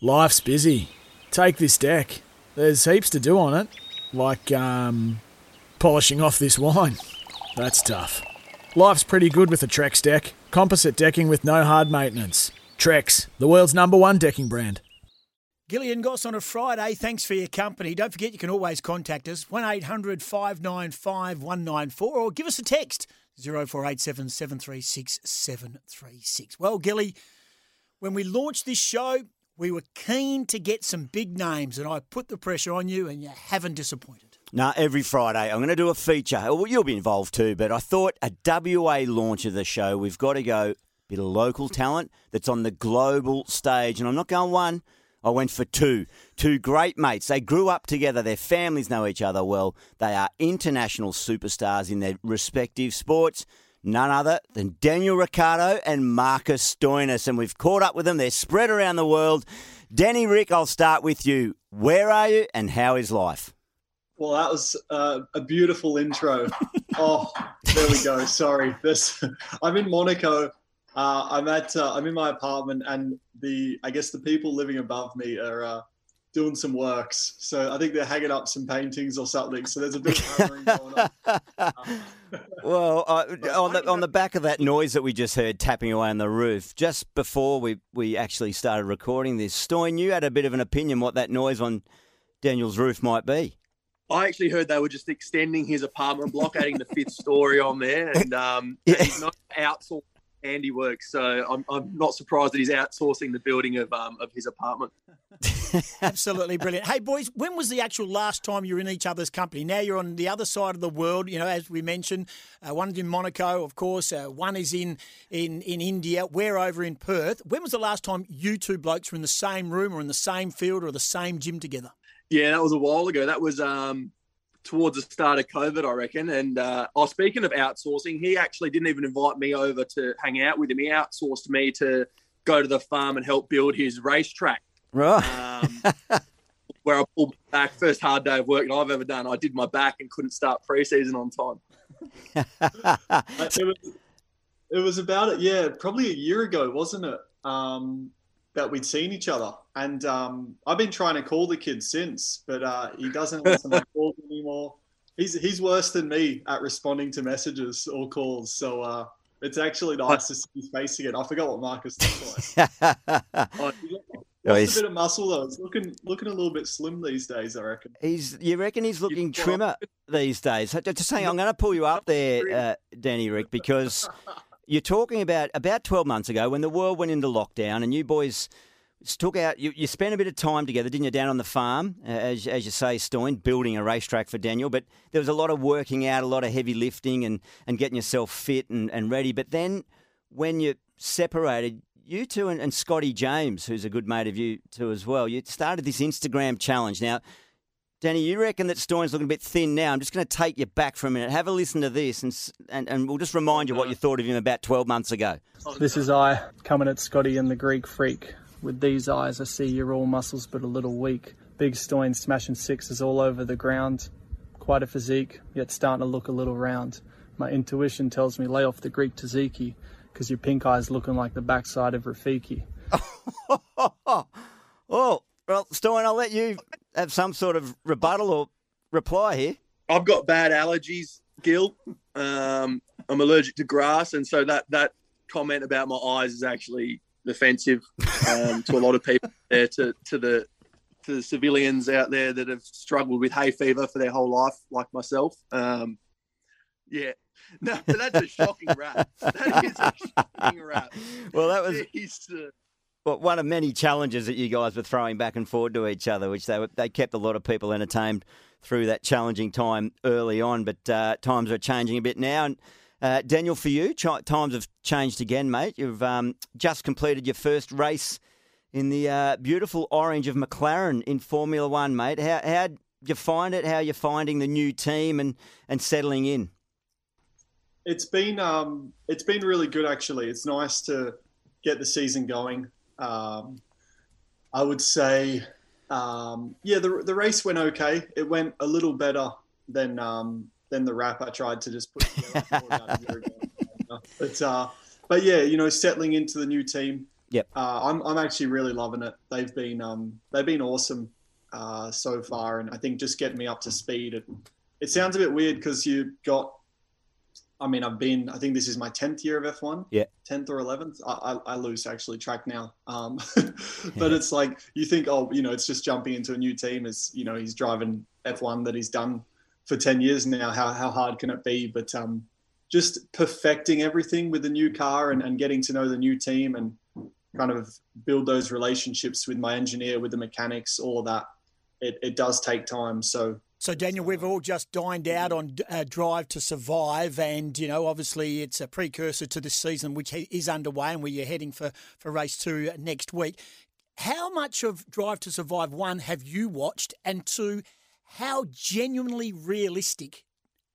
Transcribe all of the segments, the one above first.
Life's busy. Take this deck. There's heaps to do on it, like um, polishing off this wine. That's tough. Life's pretty good with a Trex deck. Composite decking with no hard maintenance. Trex, the world's number one decking brand. Gillian Goss on a Friday. Thanks for your company. Don't forget you can always contact us 800 595 194 or give us a text 0487 736 736. Well, Gilly, when we launched this show, we were keen to get some big names, and I put the pressure on you, and you haven't disappointed. Now, every Friday, I'm going to do a feature. Well, you'll be involved too, but I thought a WA launch of the show, we've got to go bit of local talent that's on the global stage. And I'm not going one, I went for two. Two great mates. They grew up together. Their families know each other well. They are international superstars in their respective sports. None other than Daniel Ricciardo and Marcus Stoinis. And we've caught up with them. They're spread around the world. Danny Rick, I'll start with you. Where are you and how is life? Well, that was uh, a beautiful intro. oh, there we go. Sorry, this. I'm in Monaco. Uh, I'm at. Uh, I'm in my apartment, and the. I guess the people living above me are uh, doing some works. So I think they're hanging up some paintings or something. So there's a bit of hammering going on. Well, uh, on the on the back of that noise that we just heard tapping away on the roof, just before we, we actually started recording this, Stoin, you had a bit of an opinion what that noise on Daniel's roof might be. I actually heard they were just extending his apartment block, adding the fifth story on there, and um, Yeah. and he's not outsourcing handiwork. So I'm, I'm not surprised that he's outsourcing the building of um, of his apartment. Absolutely brilliant. Hey, boys, when was the actual last time you were in each other's company? Now you're on the other side of the world, you know, as we mentioned. Uh, one's in Monaco, of course. Uh, one is in, in, in India. We're over in Perth. When was the last time you two blokes were in the same room or in the same field or the same gym together? Yeah, that was a while ago. That was um, towards the start of COVID, I reckon. And uh, oh, speaking of outsourcing, he actually didn't even invite me over to hang out with him. He outsourced me to go to the farm and help build his racetrack. Right. um, where I pulled back first hard day of work that I've ever done. I did my back and couldn't start preseason on time. it, was, it was about it. Yeah, probably a year ago, wasn't it? Um, that we'd seen each other, and um, I've been trying to call the kid since, but uh, he doesn't listen to my calls anymore. He's he's worse than me at responding to messages or calls. So uh, it's actually nice to see his face again. I forgot what Marcus looks like. Oh, he lost Oh, a bit of muscle though. He's looking looking a little bit slim these days. I reckon. He's. You reckon he's looking trimmer these days? So Just saying, I'm going to pull you up there, uh, Danny Rick, because you're talking about about 12 months ago when the world went into lockdown and you boys took out. You, you spent a bit of time together, didn't you, down on the farm, uh, as as you say, Stoin, building a racetrack for Daniel. But there was a lot of working out, a lot of heavy lifting, and and getting yourself fit and, and ready. But then when you separated. You two and, and Scotty James, who's a good mate of you too as well, you started this Instagram challenge. Now, Danny, you reckon that Stoin's looking a bit thin now. I'm just going to take you back for a minute. Have a listen to this, and, and, and we'll just remind you what you thought of him about 12 months ago. This is I coming at Scotty and the Greek freak. With these eyes, I see you're all muscles but a little weak. Big Stoin smashing sixes all over the ground. Quite a physique, yet starting to look a little round. My intuition tells me lay off the Greek tzatziki, because your pink eye's looking like the backside of Rafiki. oh, well, Stoin, I'll let you have some sort of rebuttal or reply here. I've got bad allergies, Gil. Um, I'm allergic to grass, and so that that comment about my eyes is actually offensive um, to a lot of people there, to to the to the civilians out there that have struggled with hay fever for their whole life, like myself. Um, yeah, no, but that's a shocking rap. That is a shocking rap. Well, that was uh, well, one of many challenges that you guys were throwing back and forward to each other, which they were, they kept a lot of people entertained through that challenging time early on. But uh, times are changing a bit now. And uh, Daniel, for you, ch- times have changed again, mate. You've um, just completed your first race in the uh, beautiful orange of McLaren in Formula One, mate. How how you find it? How you're finding the new team and and settling in? It's been um, it's been really good actually. It's nice to get the season going. Um, I would say, um, yeah, the the race went okay. It went a little better than um, than the wrap I tried to just put together. but uh, but yeah, you know, settling into the new team. Yep. Uh, I'm I'm actually really loving it. They've been um they've been awesome uh, so far, and I think just getting me up to speed. It, it sounds a bit weird because you got. I mean, I've been. I think this is my tenth year of F1. Yeah. Tenth or eleventh. I, I, I, lose actually track now. Um, but it's like you think, oh, you know, it's just jumping into a new team. Is you know, he's driving F1 that he's done for ten years now. How how hard can it be? But um, just perfecting everything with the new car and, and getting to know the new team and kind of build those relationships with my engineer, with the mechanics, all of that. It, it does take time. So so, Daniel, we've all just dined out on uh, Drive to Survive, and you know, obviously, it's a precursor to this season, which is underway, and we're heading for for race two next week. How much of Drive to Survive one have you watched, and two, how genuinely realistic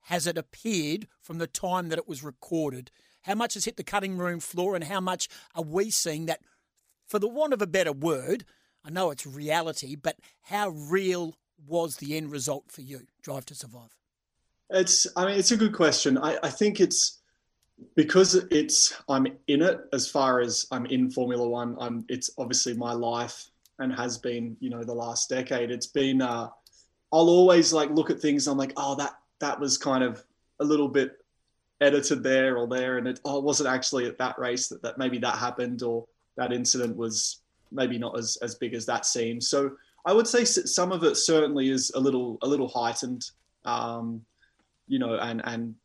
has it appeared from the time that it was recorded? How much has hit the cutting room floor, and how much are we seeing that, for the want of a better word, I know it's reality, but how real was the end result for you, Drive to Survive? It's, I mean, it's a good question. I, I think it's because it's I'm in it as far as I'm in Formula One. I'm it's obviously my life and has been, you know, the last decade. It's been. Uh, I'll always like look at things. I'm like, oh, that that was kind of a little bit edited there or there, and it oh, it wasn't actually at that race that, that maybe that happened or that incident was maybe not as as big as that seems. So I would say some of it certainly is a little a little heightened, um, you know, and and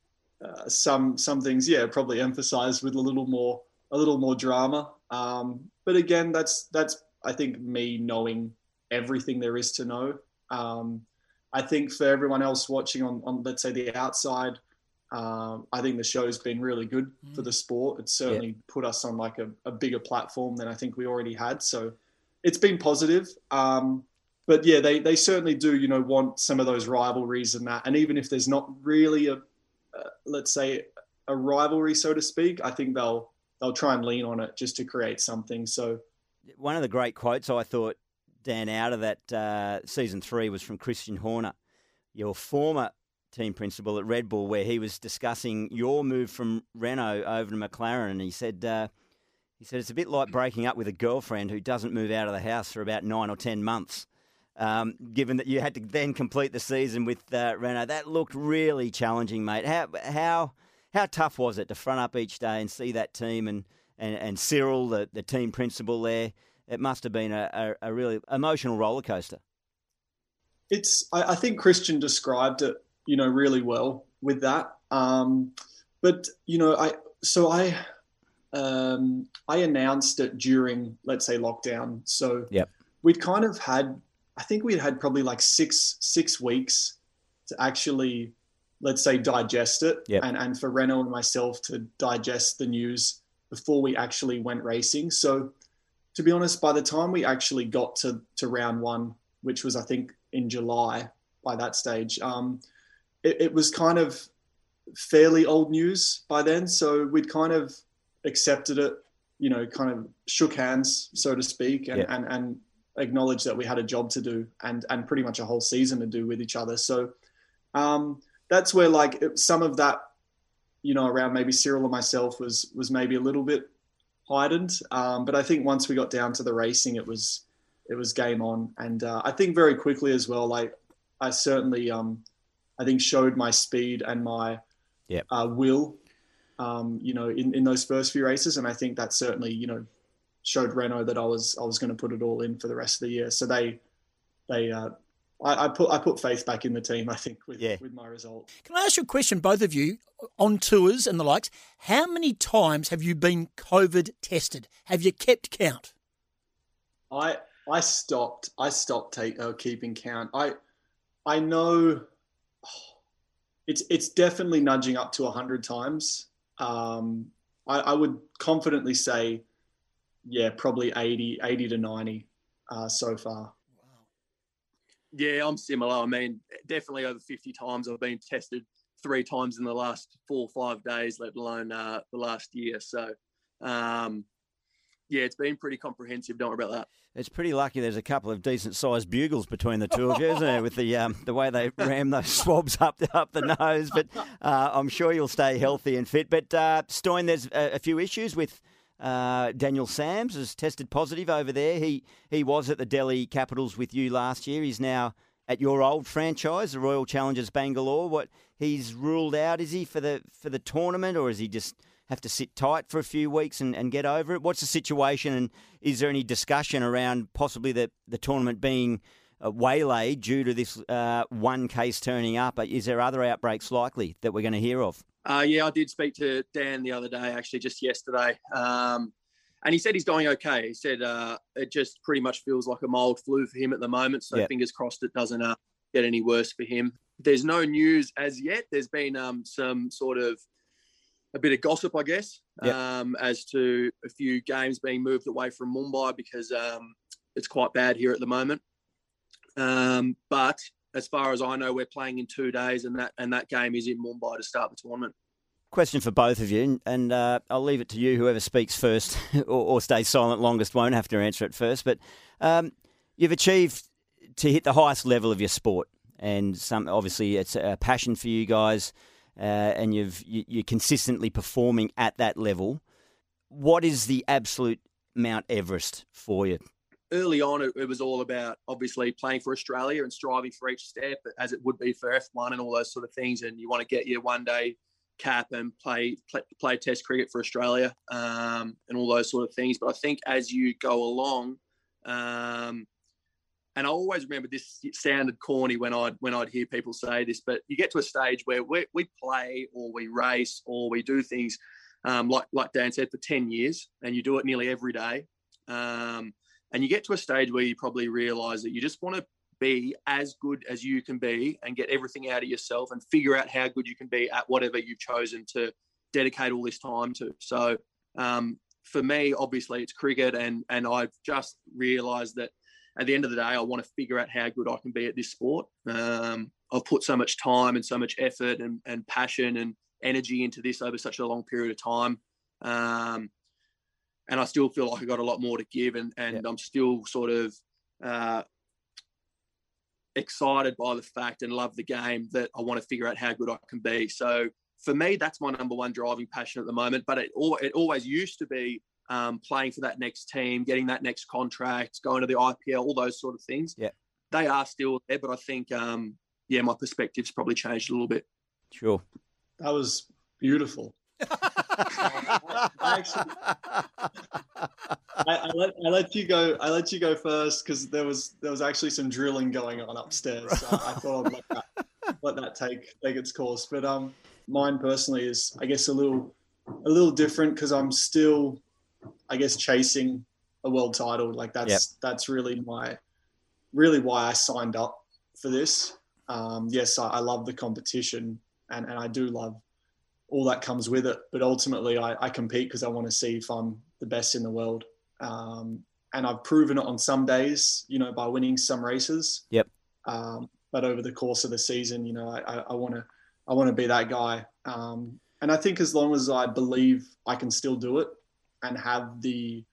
uh, some some things, yeah, probably emphasized with a little more a little more drama. Um, but again, that's that's I think me knowing everything there is to know. Um, I think for everyone else watching on, on let's say the outside, um, I think the show's been really good mm. for the sport. It's certainly yeah. put us on like a, a, bigger platform than I think we already had. So it's been positive. Um, but yeah, they, they certainly do, you know, want some of those rivalries and that. And even if there's not really a, uh, let's say, a rivalry, so to speak, I think they'll they'll try and lean on it just to create something. So one of the great quotes I thought Dan out of that uh, season three was from Christian Horner, your former team principal at Red Bull, where he was discussing your move from Renault over to McLaren, and he said. Uh, he said it's a bit like breaking up with a girlfriend who doesn't move out of the house for about nine or ten months. Um, given that you had to then complete the season with uh, Renault, that looked really challenging, mate. How how how tough was it to front up each day and see that team and and, and Cyril, the, the team principal there? It must have been a, a, a really emotional roller coaster. It's I, I, think Christian described it, you know, really well with that. Um, but you know, I so I um, I announced it during, let's say, lockdown. So yep. we'd kind of had, I think we'd had probably like six six weeks to actually, let's say, digest it, yep. and and for Renault and myself to digest the news before we actually went racing. So, to be honest, by the time we actually got to to round one, which was I think in July, by that stage, um, it, it was kind of fairly old news by then. So we'd kind of accepted it, you know, kind of shook hands, so to speak, and, yeah. and, and acknowledged that we had a job to do and, and pretty much a whole season to do with each other. So um, that's where like some of that, you know, around maybe Cyril and myself was, was maybe a little bit heightened. Um, but I think once we got down to the racing, it was, it was game on. And uh, I think very quickly as well, like I certainly, um, I think showed my speed and my yep. uh, will um, you know, in, in those first few races. And I think that certainly, you know, showed Renault that I was I was going to put it all in for the rest of the year. So they they uh, I, I, put I put faith back in the team. I think with yeah. with my result. Can I ask you a question, both of you, on tours and the likes? How many times have you been COVID tested? Have you kept count? I I stopped. I stopped take, uh, keeping count. I I know. It's it's definitely nudging up to hundred times um, I, I, would confidently say yeah, probably 80, 80 to 90 uh, so far. Yeah, I'm similar. I mean, definitely over 50 times I've been tested three times in the last four or five days, let alone uh, the last year. So, um, yeah, it's been pretty comprehensive. Don't worry about that. It's pretty lucky. There's a couple of decent sized bugles between the two of you, isn't there? With the um, the way they ram those swabs up the, up the nose, but uh, I'm sure you'll stay healthy and fit. But uh, Stoin, there's a, a few issues with uh, Daniel Sams has tested positive over there. He he was at the Delhi Capitals with you last year. He's now at your old franchise, the Royal Challengers Bangalore. What he's ruled out is he for the for the tournament, or is he just have to sit tight for a few weeks and, and get over it? What's the situation, and is there any discussion around possibly the the tournament being uh, waylaid due to this uh, one case turning up? Is there other outbreaks likely that we're going to hear of? Uh, yeah, I did speak to Dan the other day, actually, just yesterday. Um, and he said he's going okay. He said uh, it just pretty much feels like a mild flu for him at the moment. So yep. fingers crossed it doesn't uh, get any worse for him. There's no news as yet. There's been um, some sort of a bit of gossip, I guess, yep. um, as to a few games being moved away from Mumbai because um, it's quite bad here at the moment. Um, but as far as I know, we're playing in two days, and that and that game is in Mumbai to start the tournament. Question for both of you, and uh, I'll leave it to you. Whoever speaks first or, or, stays silent longest won't have to answer it first. But um, you've achieved to hit the highest level of your sport, and some obviously it's a passion for you guys, uh, and you've you, you're consistently performing at that level. What is the absolute Mount Everest for you? Early on, it, it, was all about obviously playing for Australia and striving for each step, as it would be for F1 and all those sort of things. And you want to get your one day cap and play play, play Test cricket for Australia um, and all those sort of things. But I think as you go along, um, and I always remember this sounded corny when I'd when I'd hear people say this, but you get to a stage where we, we play or we race or we do things um, like like Dan said for ten years, and you do it nearly every day. Um, and you get to a stage where you probably realize that you just want to be as good as you can be and get everything out of yourself and figure out how good you can be at whatever you've chosen to dedicate all this time to. So um, for me, obviously, it's cricket, and and I've just realised that at the end of the day, I want to figure out how good I can be at this sport. Um, I've put so much time and so much effort and, and passion and energy into this over such a long period of time. Um, and I still feel like I got a lot more to give, and and yeah. I'm still sort of uh, excited by the fact and love the game that I want to figure out how good I can be. So for me, that's my number one driving passion at the moment. But it all it always used to be um, playing for that next team, getting that next contract, going to the IPL, all those sort of things. Yeah, they are still there, but I think um, yeah, my perspective's probably changed a little bit. Sure, that was beautiful. I, actually, I, I, let, I let you go. I let you go first because there was there was actually some drilling going on upstairs. So I thought I'd let that, let that take take its course. But um, mine personally is I guess a little a little different because I'm still I guess chasing a world title. Like that's yep. that's really my really why I signed up for this. Um, yes, I, I love the competition and, and I do love all that comes with it. But ultimately, I, I compete because I want to see if I'm the best in the world. Um, and I've proven it on some days, you know, by winning some races. Yep. Um, but over the course of the season, you know, I want to, I want to be that guy. Um, and I think as long as I believe I can still do it and have the,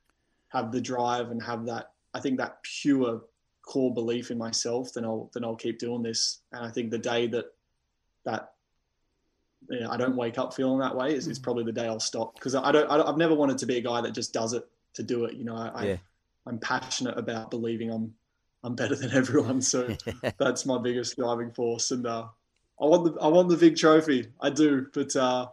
have the drive and have that, I think that pure core belief in myself, then I'll, then I'll keep doing this. And I think the day that, that you know, I don't wake up feeling that way, it's, it's mm. probably the day I'll stop because I don't, I have never wanted to be a guy that just does it to do it. You know, I, yeah. I am passionate about believing I'm I'm better than everyone, so that's my biggest driving force. And uh, I want the I want the big trophy, I do, but uh,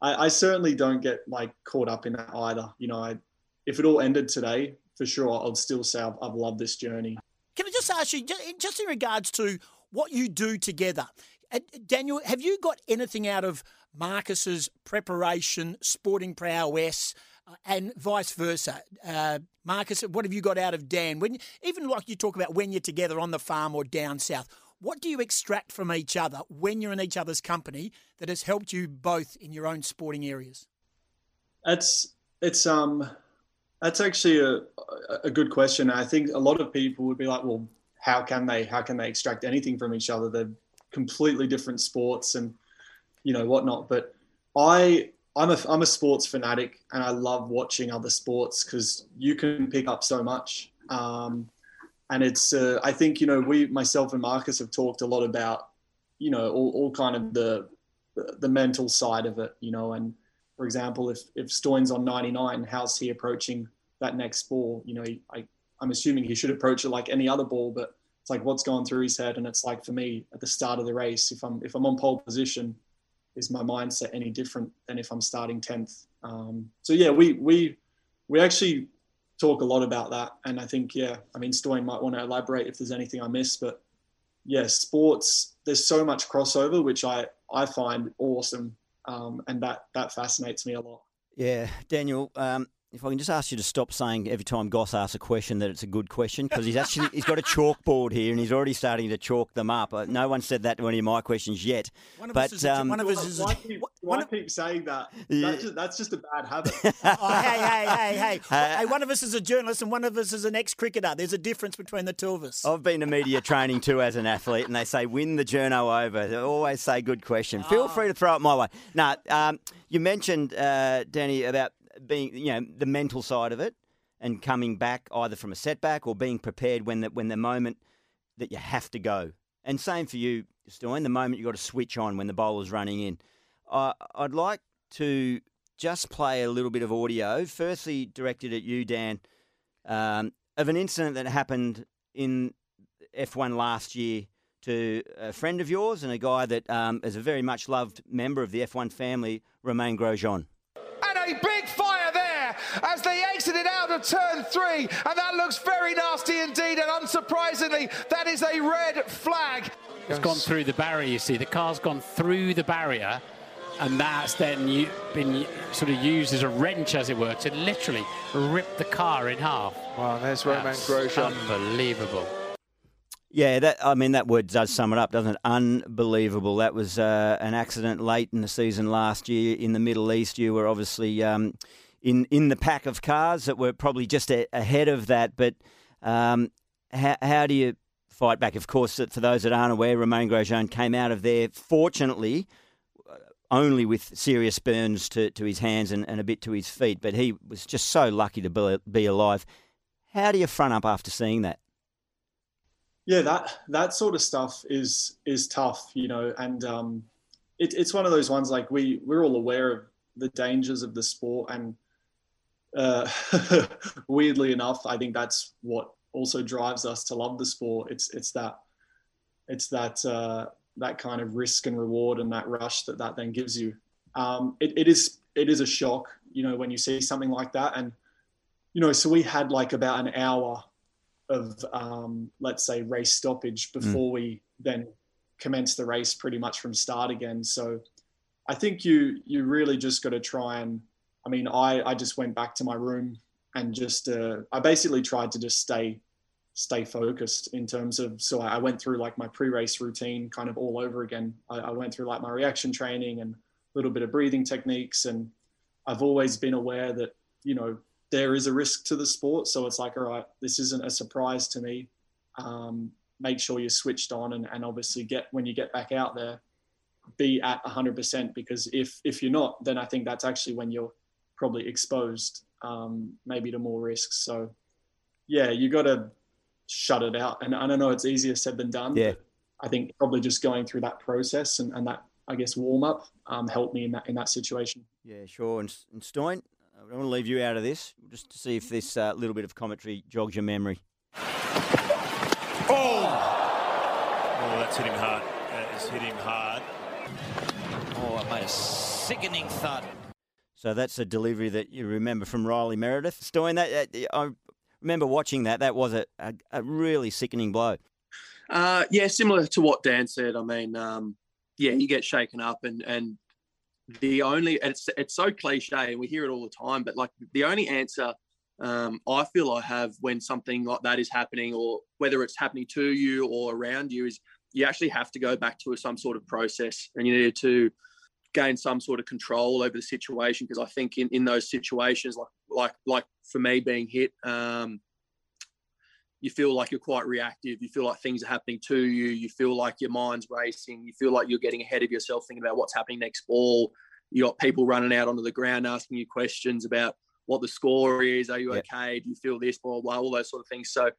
I, I certainly don't get like caught up in that either. You know, I, if it all ended today, for sure, I'd still say I've, I've loved this journey. Can I just ask you, just in regards to what you do together? Uh, Daniel, have you got anything out of Marcus's preparation, sporting prowess, uh, and vice versa? Uh, Marcus, what have you got out of Dan? When even like you talk about when you're together on the farm or down south, what do you extract from each other when you're in each other's company that has helped you both in your own sporting areas? It's it's um That's actually a, a good question. I think a lot of people would be like, well, how can they how can they extract anything from each other? They're completely different sports and you know whatnot. But I I'm a I'm a sports fanatic and I love watching other sports because you can pick up so much. Um, and it's uh, I think you know we myself and Marcus have talked a lot about you know all, all kind of the the mental side of it, you know, and for example, if if Stoin's on 99, how's he approaching that next ball? You know, I I'm assuming he should approach it like any other ball, but it's like what's going through his head, and it's like for me at the start of the race, if I'm if I'm on pole position, is my mindset any different than if I'm starting 10th? Um, so yeah, we we we actually talk a lot about that, and I think yeah, I mean Stoin might want to elaborate if there's anything I missed, but yeah, sports there's so much crossover, which I I find awesome um, and that that fascinates me a lot. Yeah, Daniel. Um, if I can just ask you to stop saying every time Goss asks a question that it's a good question because he's actually he's got a chalkboard here and he's already starting to chalk them up. Uh, no one said that to any of my questions yet. One but us um, one of us is why, keep, why keep saying that? Yeah. That's, just, that's just a bad habit. oh, hey, hey, hey, hey! Uh, hey, one of us is a journalist and one of us is an ex-cricketer. There's a difference between the two of us. I've been to media training too as an athlete, and they say win the journo over. They always say good question. Feel Oh. free to throw it my way. Now, um, you mentioned uh, Danny about being you know the mental side of it and coming back either from a setback or being prepared when the when the moment that you have to go. And same for you, Stoin, the moment you've got to switch on when the bowler's running in. Uh, I'd like to just play a little bit of audio, firstly directed at you, Dan, um, of an incident that happened in F1 last year to a friend of yours and a guy that um, is a very much loved member of the F1 family, Romain Grosjean. As they exited out of turn three. And that looks very nasty indeed. And unsurprisingly, that is a red flag. It's gone through the barrier, you see. The car's gone through the barrier, and that's then been sort of used as a wrench, as it were, to literally rip the car in half. Wow, there's Romain That's Grosjean. Unbelievable. Yeah, that I mean that word does sum it up, doesn't it? Unbelievable. That was uh, an accident late in the season last year in the Middle East. You were obviously um, in in the pack of cars that were probably just a, ahead of that. But um, how, how do you fight back? Of course, for those that aren't aware, Romain Grosjean came out of there fortunately uh, only with serious burns to, to his hands and, and a bit to his feet. But he was just so lucky to be, be alive. How do you front up after seeing that? yeah that that sort of stuff is is tough you know and um it, it's one of those ones like we we're all aware of the dangers of the sport and uh weirdly enough i think that's what also drives us to love the sport. It's it's that it's that uh that kind of risk and reward and that rush that that then gives you. Um it, it is it is a shock you know when you see something like that. And you know so we had like about an hour of um, let's say race stoppage before we then commence the race pretty much from start again. So I think you you really just got to try and I mean I I just went back to my room and just uh, I basically tried to just stay stay focused in terms of so I went through like my pre-race routine kind of all over again. I, I went through like my reaction training and a little bit of breathing techniques and I've always been aware that you know there is a risk to the sport. So it's like, all right, this isn't a surprise to me. Um, make sure you're switched on and, and obviously get when you get back out there, be at 100% because if if you're not, then I think that's actually when you're probably exposed um, maybe to more risks. So yeah, you got to shut it out. And I don't know, it's easier said than done. Yeah. I think probably just going through that process and, and that I guess warm up um, helped me in that in that situation. Yeah, sure. And, and Stein, I don't want to leave you out of this, just to see if this uh, little bit of commentary jogs your memory. Oh, Oh, that's hit him hard. That has hit him hard. Oh, I made a sickening thud. So that's a delivery that you remember from Riley Meredith. Stein, that, that I remember watching that. That was a, a, a really sickening blow. Uh, yeah, similar to what Dan said. I mean, um, yeah, you get shaken up, and and the only it's it's so cliche, and we hear it all the time, but like the only answer um, I feel I have when something like that is happening, or whether it's happening to you or around you, is you actually have to go back to some sort of process, and you need to gain some sort of control over the situation because I think in, in those situations, like like like for me being hit, um, you feel like you're quite reactive. You feel like things are happening to you. You feel like your mind's racing. You feel like you're getting ahead of yourself, thinking about what's happening next ball. You got people running out onto the ground asking you questions about what the score is. Are you okay? Do you feel this? Blah, blah, blah, all those sort of things. So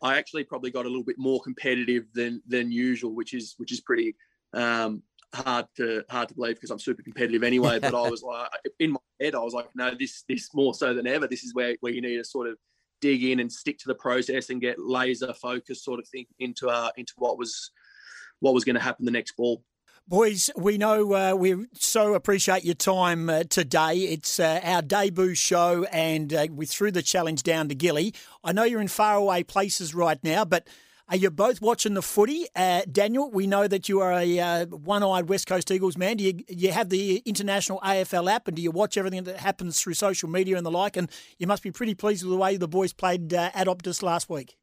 I actually probably got a little bit more competitive than than usual, which is which is pretty um, hard to hard to believe because I'm super competitive anyway. But I was like in my head, I was like, no, this this more so than ever. This is where where you need to sort of dig in and stick to the process and get laser focused sort of thing into uh into what was what was going to happen the next ball. Boys, we know uh, we so appreciate your time uh, today. It's uh, our debut show, and uh, we threw the challenge down to Gilly. I know you're in faraway places right now, but are you both watching the footy? Uh, Daniel, we know that you are a uh, one-eyed West Coast Eagles man. Do you, you have the international AFL app, and do you watch everything that happens through social media and the like? And you must be pretty pleased with the way the boys played at Optus last week.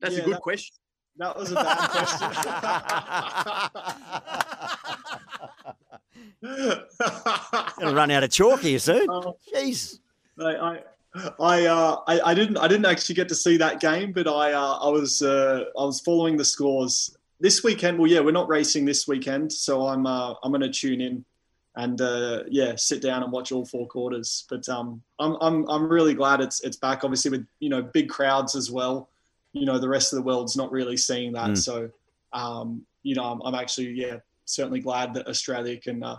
That's yeah, a good that- question. That was a bad question. Gonna run out of chalk here soon. Uh, Jeez. I, I, I, uh, I, I, didn't, I didn't actually get to see that game, but I, uh, I was, uh, I was following the scores this weekend. Well, yeah, we're not racing this weekend, so I'm, uh, I'm going to tune in and uh, yeah, sit down and watch all four quarters. But um, I'm, I'm, I'm really glad it's, it's back. Obviously, with you know big crowds as well you know the rest of the world's not really seeing that. Mm. So um, you know I'm, I'm, actually yeah certainly glad that Australia can uh,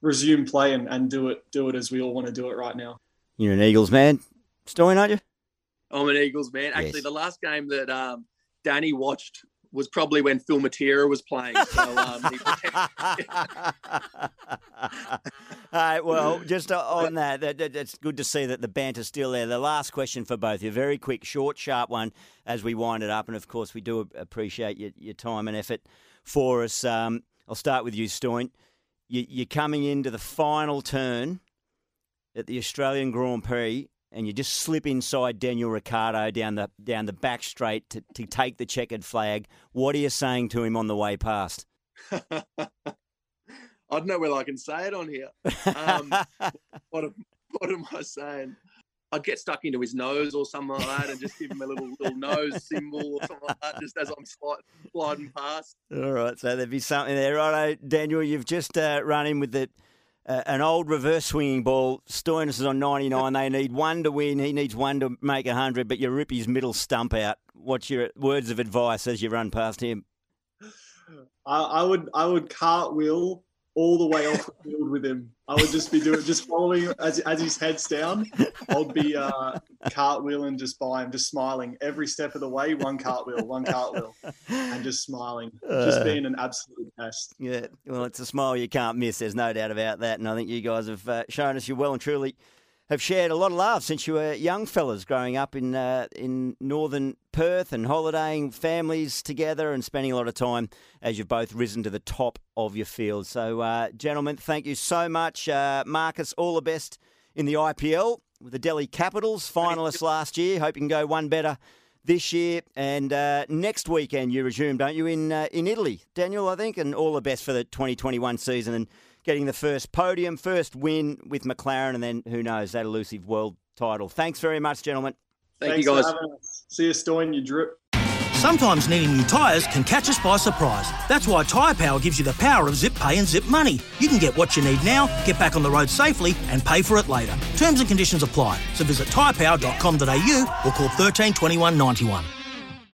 resume play and, and do it do it as we all want to do it right now. You're an Eagles man, Stoyan, aren't you? I'm an Eagles man. Actually, yes. the last game that um, Danny watched was probably when Phil Matera was playing. So, um, All right, well, just on that, that, that, it's good to see that the banter's still there. The last question for both you, very quick, short, sharp one as we wind it up. And of course, we do appreciate your, your time and effort for us. Um, I'll start with you, Stoyan. You, you're coming into the final turn at the Australian Grand Prix and you just slip inside Daniel Ricciardo down the down the back straight to, to take the checkered flag. What are you saying to him on the way past? I don't know whether I can say it on here. Um, what, am, what am I saying? I'd get stuck into his nose or something like that and just give him a little little nose symbol or something like that, just as I'm sliding, sliding past. All right, so there'd be something there. Right, Daniel, you've just uh, run in with the uh, an old reverse swinging ball. Stoinis is on 99. They need one to win. He needs one to make 100, but you rip his middle stump out. What's your words of advice as you run past him? I, I would I would cartwheel all the way off the field with him. I would just be doing, just following as, as his head's down. I'd be uh, cartwheeling just by him, just smiling every step of the way. One cartwheel, one cartwheel, and just smiling, just uh. being an absolute pest. Yeah, well, it's a smile you can't miss. There's no doubt about that. And I think you guys have uh, shown us you're well and truly have shared a lot of laughs since you were young fellas growing up in uh, in northern Perth and holidaying families together and spending a lot of time as you've both risen to the top of your field. So, uh, gentlemen, thank you so much. Uh, Marcus, all the best in the IPL with the Delhi Capitals, finalists last year. Hope you can go one better this year. And uh, next weekend you resume, don't you, in uh, in Italy, Daniel? I think, and all the best for the 2021 season and getting the first podium, first win with McLaren, and then who knows that elusive world title. Thanks very much, gentlemen. Thank Thanks you, guys. See you, Stoyan. You drip. Sometimes needing new tyres can catch us by surprise. That's why Tyre Power gives you the power of zip pay and zip money. You can get what you need now, get back on the road safely, and pay for it later. Terms and conditions apply. So visit tyrepower.com.au or call 13 21 91.